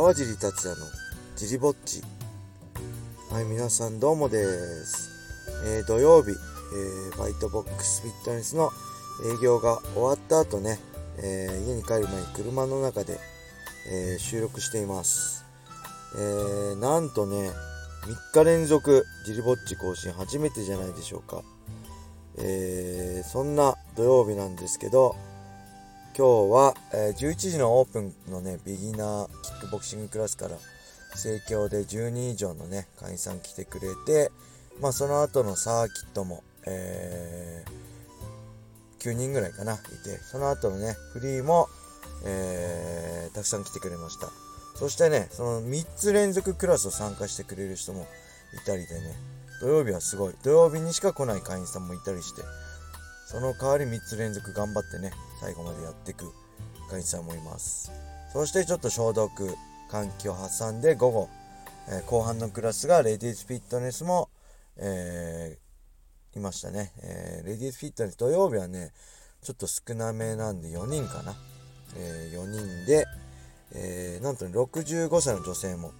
川尻達也のジリぼっち。はい皆さんどうもです、えー、土曜日、えー、バイトボックスフィットネスの営業が終わった後ね、えー、家に帰る前に車の中で、え収録しています、えなんとね3日連続ジリぼっち更新初めてじゃないでしょうか、えそんな土曜日なんですけど今日は、えー、11時のオープンのね、ビギナーキックボクシングクラスから盛況で10人以上のね、会員さん来てくれて、まあその後のサーキットも、えー、9人ぐらいかな、いて、その後のね、フリーも、えー、たくさん来てくれました。そしてね、その3つ連続クラスを参加してくれる人もいたりでね、土曜日はすごい。土曜日にしか来ない会員さんもいたりして、その代わり3つ連続頑張ってね、最後までやっていく会員さんもいます。そしてちょっと消毒、換気を挟んで午後、えー、後半のクラスがレディースフィットネスも、えー、いましたね。えー、レディースフィットネス土曜日はね、ちょっと少なめなんで4人かな。え4人で、えなんと、65歳の女性も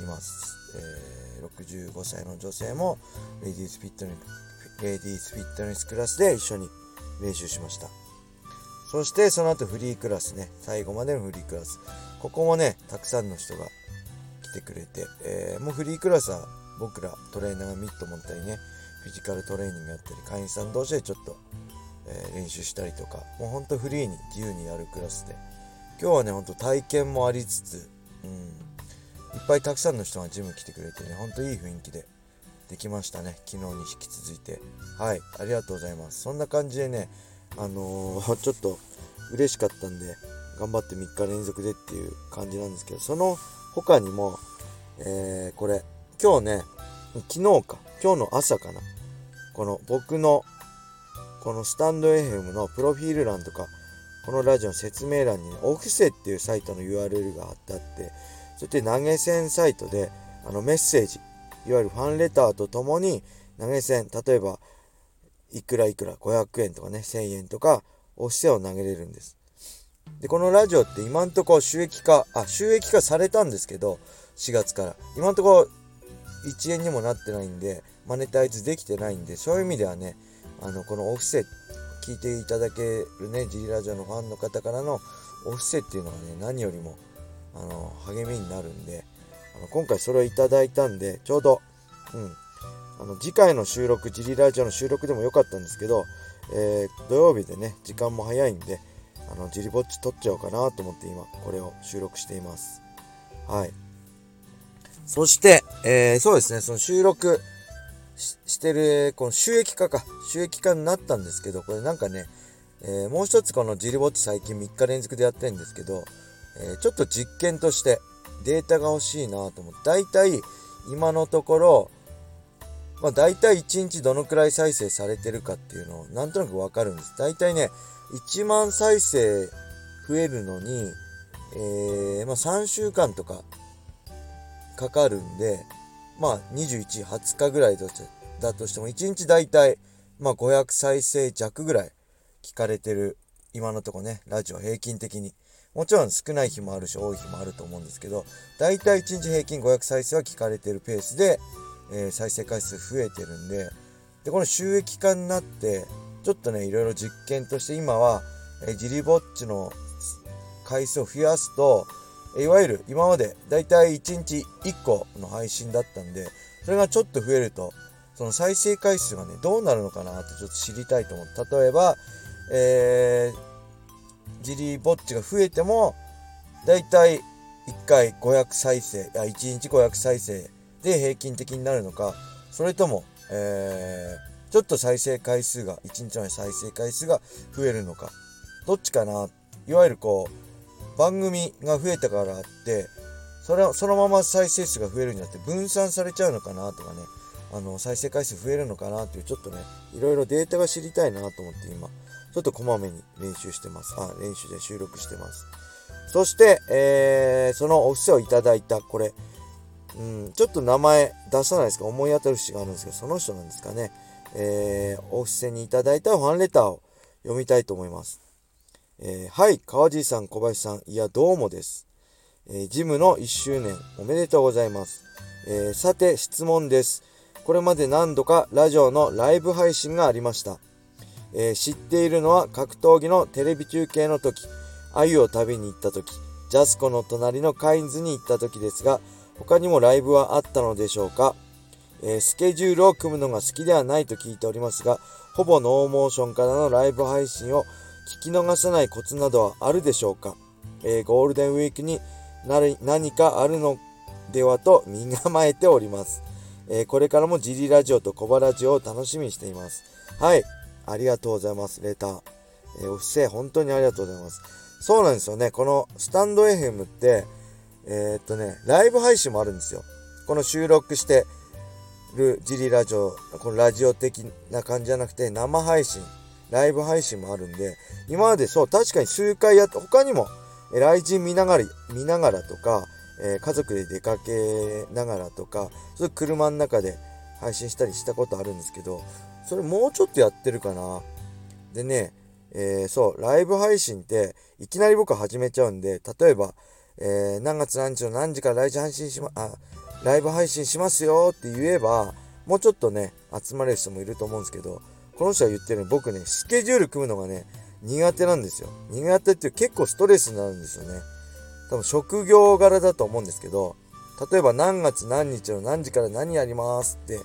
います。え65歳の女性もレディースフィットネスレディースフィットネスクラスで一緒に練習しました。そしてその後フリークラスね、最後までのフリークラス。ここもね、たくさんの人が来てくれて、えー、もうフリークラスは僕らトレーナーがミット持ったりね、フィジカルトレーニングやったり、会員さん同士でちょっと、えー、練習したりとか、もうほんとフリーに自由にやるクラスで、今日はね、ほんと体験もありつつ、うん、いっぱいたくさんの人がジム来てくれてね、ほんといい雰囲気で、できましたね。昨日に引き続いて。はい。ありがとうございます。そんな感じでねあのー、ちょっと嬉しかったんで頑張って3日連続でっていう感じなんですけどその他にも、えー、これ今日ね昨日か。今日の朝かな。この僕のこのスタンド FM のプロフィール欄とかこのラジオの説明欄にね、オフセっていうサイトの URL が貼ってあって、そして投げ銭サイトであのメッセージ、いわゆるファンレターとともに投げ銭、例えば、いくらいくら、500円とかね、1000円とか、お布施を投げれるんです。で、このラジオって今んとこ収益化、あ、収益化されたんですけど、4月から。今んとこ1円にもなってないんで、マネタイズできてないんで、そういう意味ではね、あの、このお布施、聞いていただけるね、ジリラジオのファンの方からのお布施っていうのがね、何よりも、あの、励みになるんで、あの今回それをいただいたんで、ちょうど、うん、あの次回の収録、ジリラジオの収録でもよかったんですけど、えー、土曜日でね、時間も早いんで、あの、ジリぼっち撮っちゃおうかなと思って今、これを収録しています。はい。そして、えー、そうですね、その収録してる、この収益化か、収益化になったんですけど、これなんかね、えー、もう一つこのジリぼっち最近3日連続でやってるんですけど、えー、ちょっと実験として、データが欲しいなと思って、大体今のところ、まあ大体1日どのくらい再生されてるかっていうのをなんとなくわかるんです。大体ね、1万再生増えるのに、えー、まあ3週間とかかかるんで、まあ21、20日ぐらいだとだとしても1日大体、まあ500再生弱ぐらい聞かれてる今のとこね、ラジオ平均的に。もちろん少ない日もあるし多い日もあると思うんですけど、だいたい1日平均500再生は聞かれてるペースで、えー、再生回数増えてるんで、で、この収益化になって、ちょっとね、いろいろ実験として今は、えー、ジリぼっちの回数を増やすと、いわゆる今までだいたい1日1個の配信だったんで、それがちょっと増えると、その再生回数がね、どうなるのかなってちょっと知りたいと思う。例えば、えー、ジリぼっちが増えても、だいたい1回500再生、あ、1日500再生で平均的になるのか、それとも、えー、ちょっと再生回数が、1日の再生回数が増えるのか、どっちかな、いわゆるこう、番組が増えたからあって、それそのまま再生数が増えるんじゃなくて分散されちゃうのかなとかね、あの、再生回数増えるのかなっていう、ちょっとね、いろいろデータが知りたいなと思って今、ちょっとこまめに練習してます。あ、練習で収録してます。そして、えー、そのお布施をいただいた、これ、うん、ちょっと名前出さないですか思い当たる節があるんですけど、その人なんですかね。えー、お布施にいただいたファンレターを読みたいと思います。えー、はい、川尻さん、小林さん、いや、どうもです。えー、ジムの1周年おめでとうございます。えー、さて質問です。これまで何度かラジオのライブ配信がありました。えー、知っているのは格闘技のテレビ中継の時、鮎を食べに行った時、ジャスコの隣のカインズに行った時ですが、他にもライブはあったのでしょうか、えー、スケジュールを組むのが好きではないと聞いておりますが、ほぼノーモーションからのライブ配信を聞き逃さないコツなどはあるでしょうか、えー、ゴールデンウィークに何かあるのではと身構えております。えー、これからもジリラジオとコバラジオを楽しみにしています。はい。ありがとうございます。レター。えー、お布施、本当にありがとうございます。そうなんですよね。このスタンド FM って、えー、っとね、ライブ配信もあるんですよ。この収録してるジリラジオ、このラジオ的な感じじゃなくて、生配信、ライブ配信もあるんで、今までそう、確かに数回やって、他にも、え来人見ながら、見ながらとか、えー、家族で出かけながらとか、それ車の中で配信したりしたことあるんですけど、それもうちょっとやってるかな。でね、えー、そう、ライブ配信って、いきなり僕始めちゃうんで、例えば、えー、何月何日の何時からライブ配信しま、あ、ライブ配信しますよって言えば、もうちょっとね、集まれる人もいると思うんですけど、この人は言ってるように僕ね、スケジュール組むのがね、苦手なんですよ。苦手っていう結構ストレスになるんですよね。多分職業柄だと思うんですけど、例えば何月何日の何時から何やりますって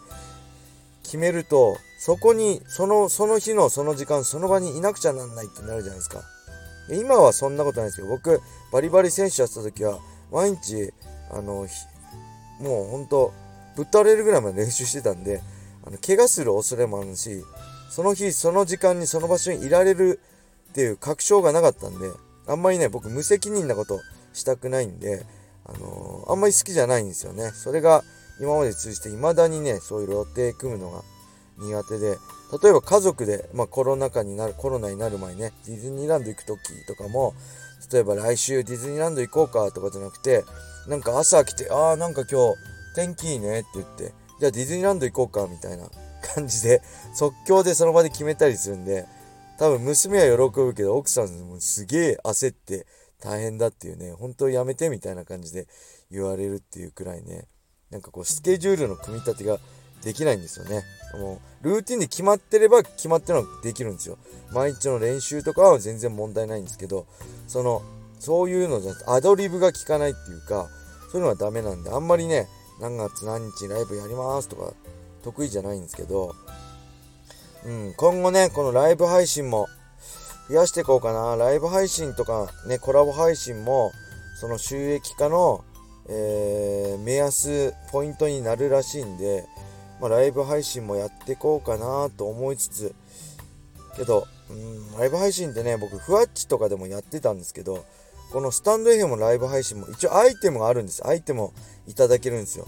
決めると、そこに、その、その日のその時間、その場にいなくちゃなんないってなるじゃないですか。今はそんなことないですけど、僕、バリバリ選手やってた時は、毎日、あの、もうほんと、ぶっ倒れるぐらいまで練習してたんで、あの、怪我する恐れもあるし、その日、その時間にその場所にいられるっていう確証がなかったんで、あんまりね、僕無責任なことしたくないんで、あのー、あんまり好きじゃないんですよね。それが今まで通じて未だにね、そういう予定組むのが苦手で、例えば家族で、まあ、コロナ禍になる、コロナになる前ね、ディズニーランド行く時とかも、例えば来週ディズニーランド行こうかとかじゃなくて、なんか朝来て、ああ、なんか今日天気いいねって言って、じゃあディズニーランド行こうかみたいな感じで、即興でその場で決めたりするんで、多分娘は喜ぶけど、奥さんもすげえ焦って大変だっていうね、本当やめてみたいな感じで言われるっていうくらいね、なんかこうスケジュールの組み立てができないんですよね。もう、ルーティンで決まってれば決まってるのができるんですよ。毎日の練習とかは全然問題ないんですけど、その、そういうのじゃ、アドリブが効かないっていうか、そういうのはダメなんで、あんまりね、何月何日ライブやりますとか、得意じゃないんですけど、うん、今後ね、このライブ配信も増やしていこうかな。ライブ配信とかね、コラボ配信も、その収益化の、えー、目安、ポイントになるらしいんで、まあ、ライブ配信もやってこうかなと思いつつ、けど、うん、ライブ配信ってね、僕、ふわっちとかでもやってたんですけど、このスタンド FM のライブ配信も一応アイテムがあるんです。アイテムをいただけるんですよ。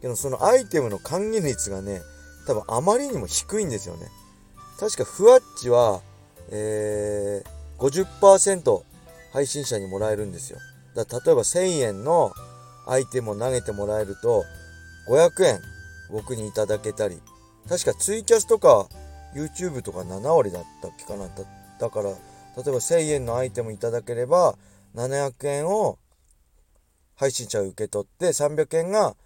けど、そのアイテムの還元率がね、多分あまりにも低いんですよね。確かふわっちは、えー、50%配信者にもらえるんですよ。だ例えば1000円のアイテムを投げてもらえると、500円僕にいただけたり、確かツイキャスとか YouTube とか7割だったっけかな。だから、例えば1000円のアイテムいただければ、700円を配信者が受け取って、300円が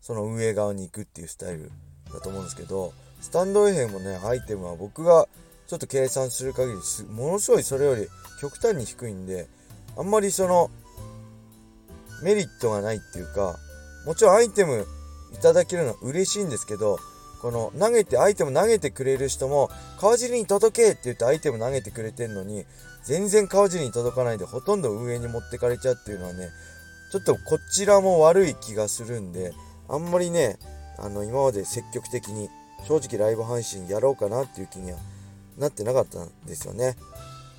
その運営側に行くっていうスタイルだと思うんですけど、スタンド FM もね、アイテムは僕がちょっと計算する限り、ものすごいそれより極端に低いんで、あんまりその、メリットがないっていうか、もちろんアイテムいただけるのは嬉しいんですけど、この投げて、アイテム投げてくれる人も、川尻に届けって言ってアイテム投げてくれてんのに、全然川尻に届かないで、ほとんど運営に持ってかれちゃうっていうのはね、ちょっとこちらも悪い気がするんで、あんまりね、あの、今まで積極的に、正直ライブ配信やろうかなっていう気にはなってなかったんですよね。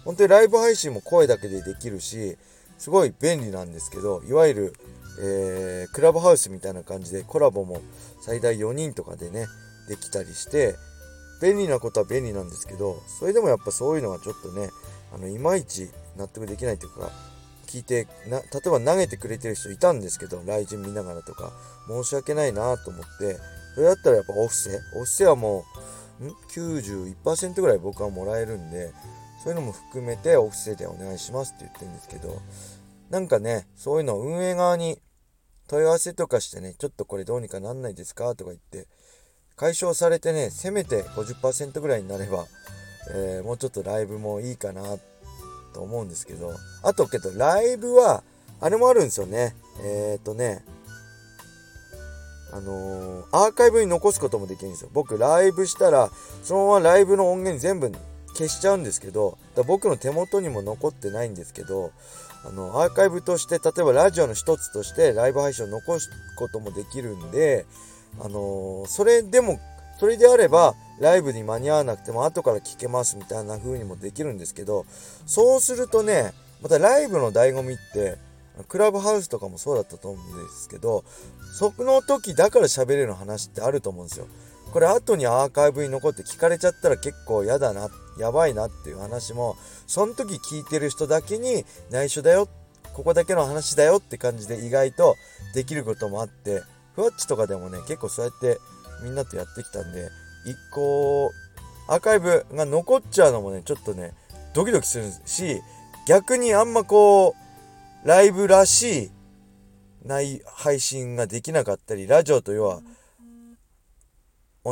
本当にライブ配信も声だけでできるし、すごい便利なんですけど、いわゆる、えー、クラブハウスみたいな感じでコラボも最大4人とかでね、できたりして、便利なことは便利なんですけど、それでもやっぱそういうのはちょっとね、あの、いまいち納得できないというか、聞いてな、例えば投げてくれてる人いたんですけど、雷神見ながらとか、申し訳ないなと思って、それだったらやっぱオフセオフセはもう、ん ?91% ぐらい僕はもらえるんで、そういうのも含めてオフセでお願いしますって言ってるんですけど、なんかね、そういうのを運営側に問い合わせとかしてね、ちょっとこれどうにかなんないですかとか言って、解消されてね、せめて50%ぐらいになれば、えー、もうちょっとライブもいいかなと思うんですけど、あとけど、ライブは、あれもあるんですよね。えっ、ー、とね、あのー、アーカイブに残すこともできるんですよ。僕、ライブしたら、そのままライブの音源全部消しちゃうんですけど、僕の手元にも残ってないんですけど、あの、アーカイブとして、例えばラジオの一つとしてライブ配信を残すこともできるんで、あのー、それでも、それであれば、ライブに間に合わなくても後から聞けますみたいな風にもできるんですけど、そうするとね、またライブの醍醐味って、クラブハウスとかもそうだったと思うんですけど、その時だから喋れる話ってあると思うんですよ。これ後にアーカイブに残って聞かれちゃったら結構嫌だな、やばいなっていう話も、その時聞いてる人だけに内緒だよ、ここだけの話だよって感じで意外とできることもあって、ふわっちとかでもね、結構そうやってみんなとやってきたんで、一個、アーカイブが残っちゃうのもね、ちょっとね、ドキドキするし、逆にあんまこう、ライブらしいない配信ができなかったり、ラジオと要は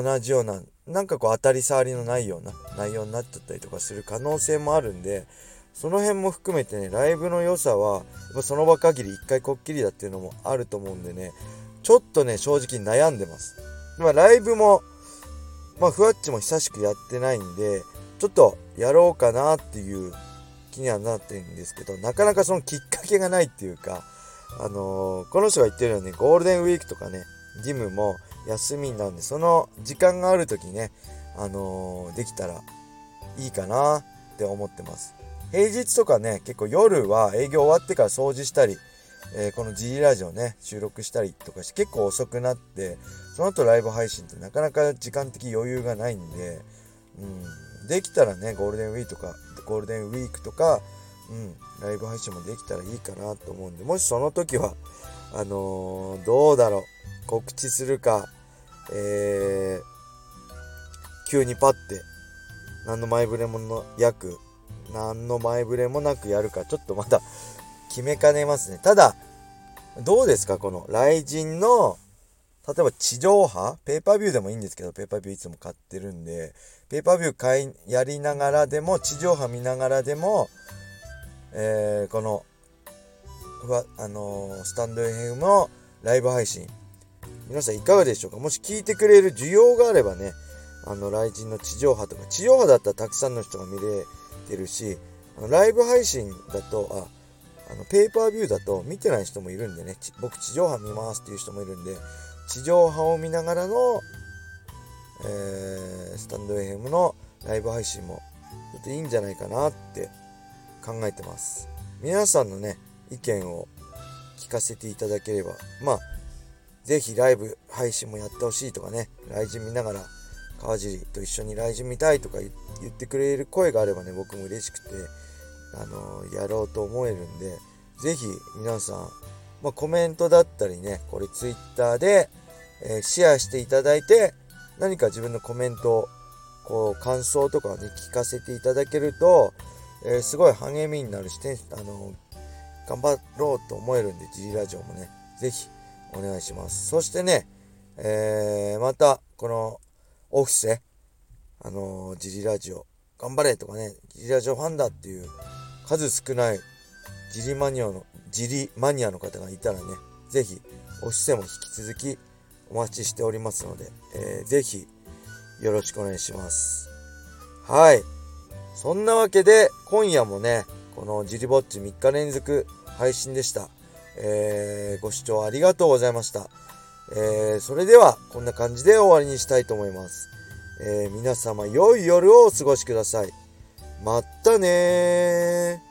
同じような、なんかこう当たり障りのないような内容になっちゃったりとかする可能性もあるんで、その辺も含めてね、ライブの良さは、その場限り一回こっきりだっていうのもあると思うんでね、ちょっとね、正直悩んでます。まあ、ライブも、まあ、ふわっちも久しくやってないんで、ちょっとやろうかなっていう気にはなってるんですけど、なかなかそのきっかけがないっていうか、あのー、この人が言ってるようにゴールデンウィークとかね、義務も休みなんで、その時間がある時ね、あのー、できたらいいかなって思ってます。平日とかね、結構夜は営業終わってから掃除したり、えー、この G ラジオね、収録したりとかして結構遅くなって、その後ライブ配信ってなかなか時間的余裕がないんで、うん、できたらね、ゴールデンウィークとか、ゴールデンウィークとか、うん、ライブ配信もできたらいいかなと思うんで、もしその時は、あのー、どうだろう、告知するか、えー、急にパッて、何の前触れもの約、何の前触れもなくやるか、ちょっとまた決めかねますね。ただ、どうですか？この、雷神の、例えば地上波？ペーパービューでもいいんですけど、ペーパービューいつも買ってるんで、ペーパービュー買い、やりながらでも、地上波見ながらでも、えー、この、あのー、スタンド FM のライブ配信、皆さんいかがでしょうか？もし聞いてくれる需要があればね、あの、雷神の地上波とか、地上波だったらたくさんの人が見れてるし、あのライブ配信だと、あ、あの、ペーパービューだと見てない人もいるんでね、僕地上波見ますっていう人もいるんで、地上波を見ながらの、えー、スタンド FM のライブ配信も、ちょっといいんじゃないかなって考えてます。皆さんのね、意見を聞かせていただければ、まあ、ぜひライブ配信もやってほしいとかね、ライジン見ながら川尻と一緒にライジン見たいとか言ってくれる声があればね、僕も嬉しくて、あのー、やろうと思えるんで、ぜひ皆さん、まあ、コメントだったりね、これ Twitter で、えー、シェアしていただいて、何か自分のコメント、こう、感想とかをね、聞かせていただけると、えー、すごい励みになるし、あの頑張ろうと思えるんで、ジリラジオもね、ぜひお願いします。そしてね、えー、また、この、オフィスあのー、ジリラジオ、頑張れとかね、ジリラジオファンだっていう数少ないジリマニアの、ジリマニアの方がいたらね、ぜひ、オフィスも引き続きお待ちしておりますので、えー、ぜひ、よろしくお願いします。はい。そんなわけで、今夜もね、このジリぼっち3日連続配信でした。えー、ご視聴ありがとうございました。えー、それでは、こんな感じで終わりにしたいと思います。えー、皆様良い夜をお過ごしください。まったねー。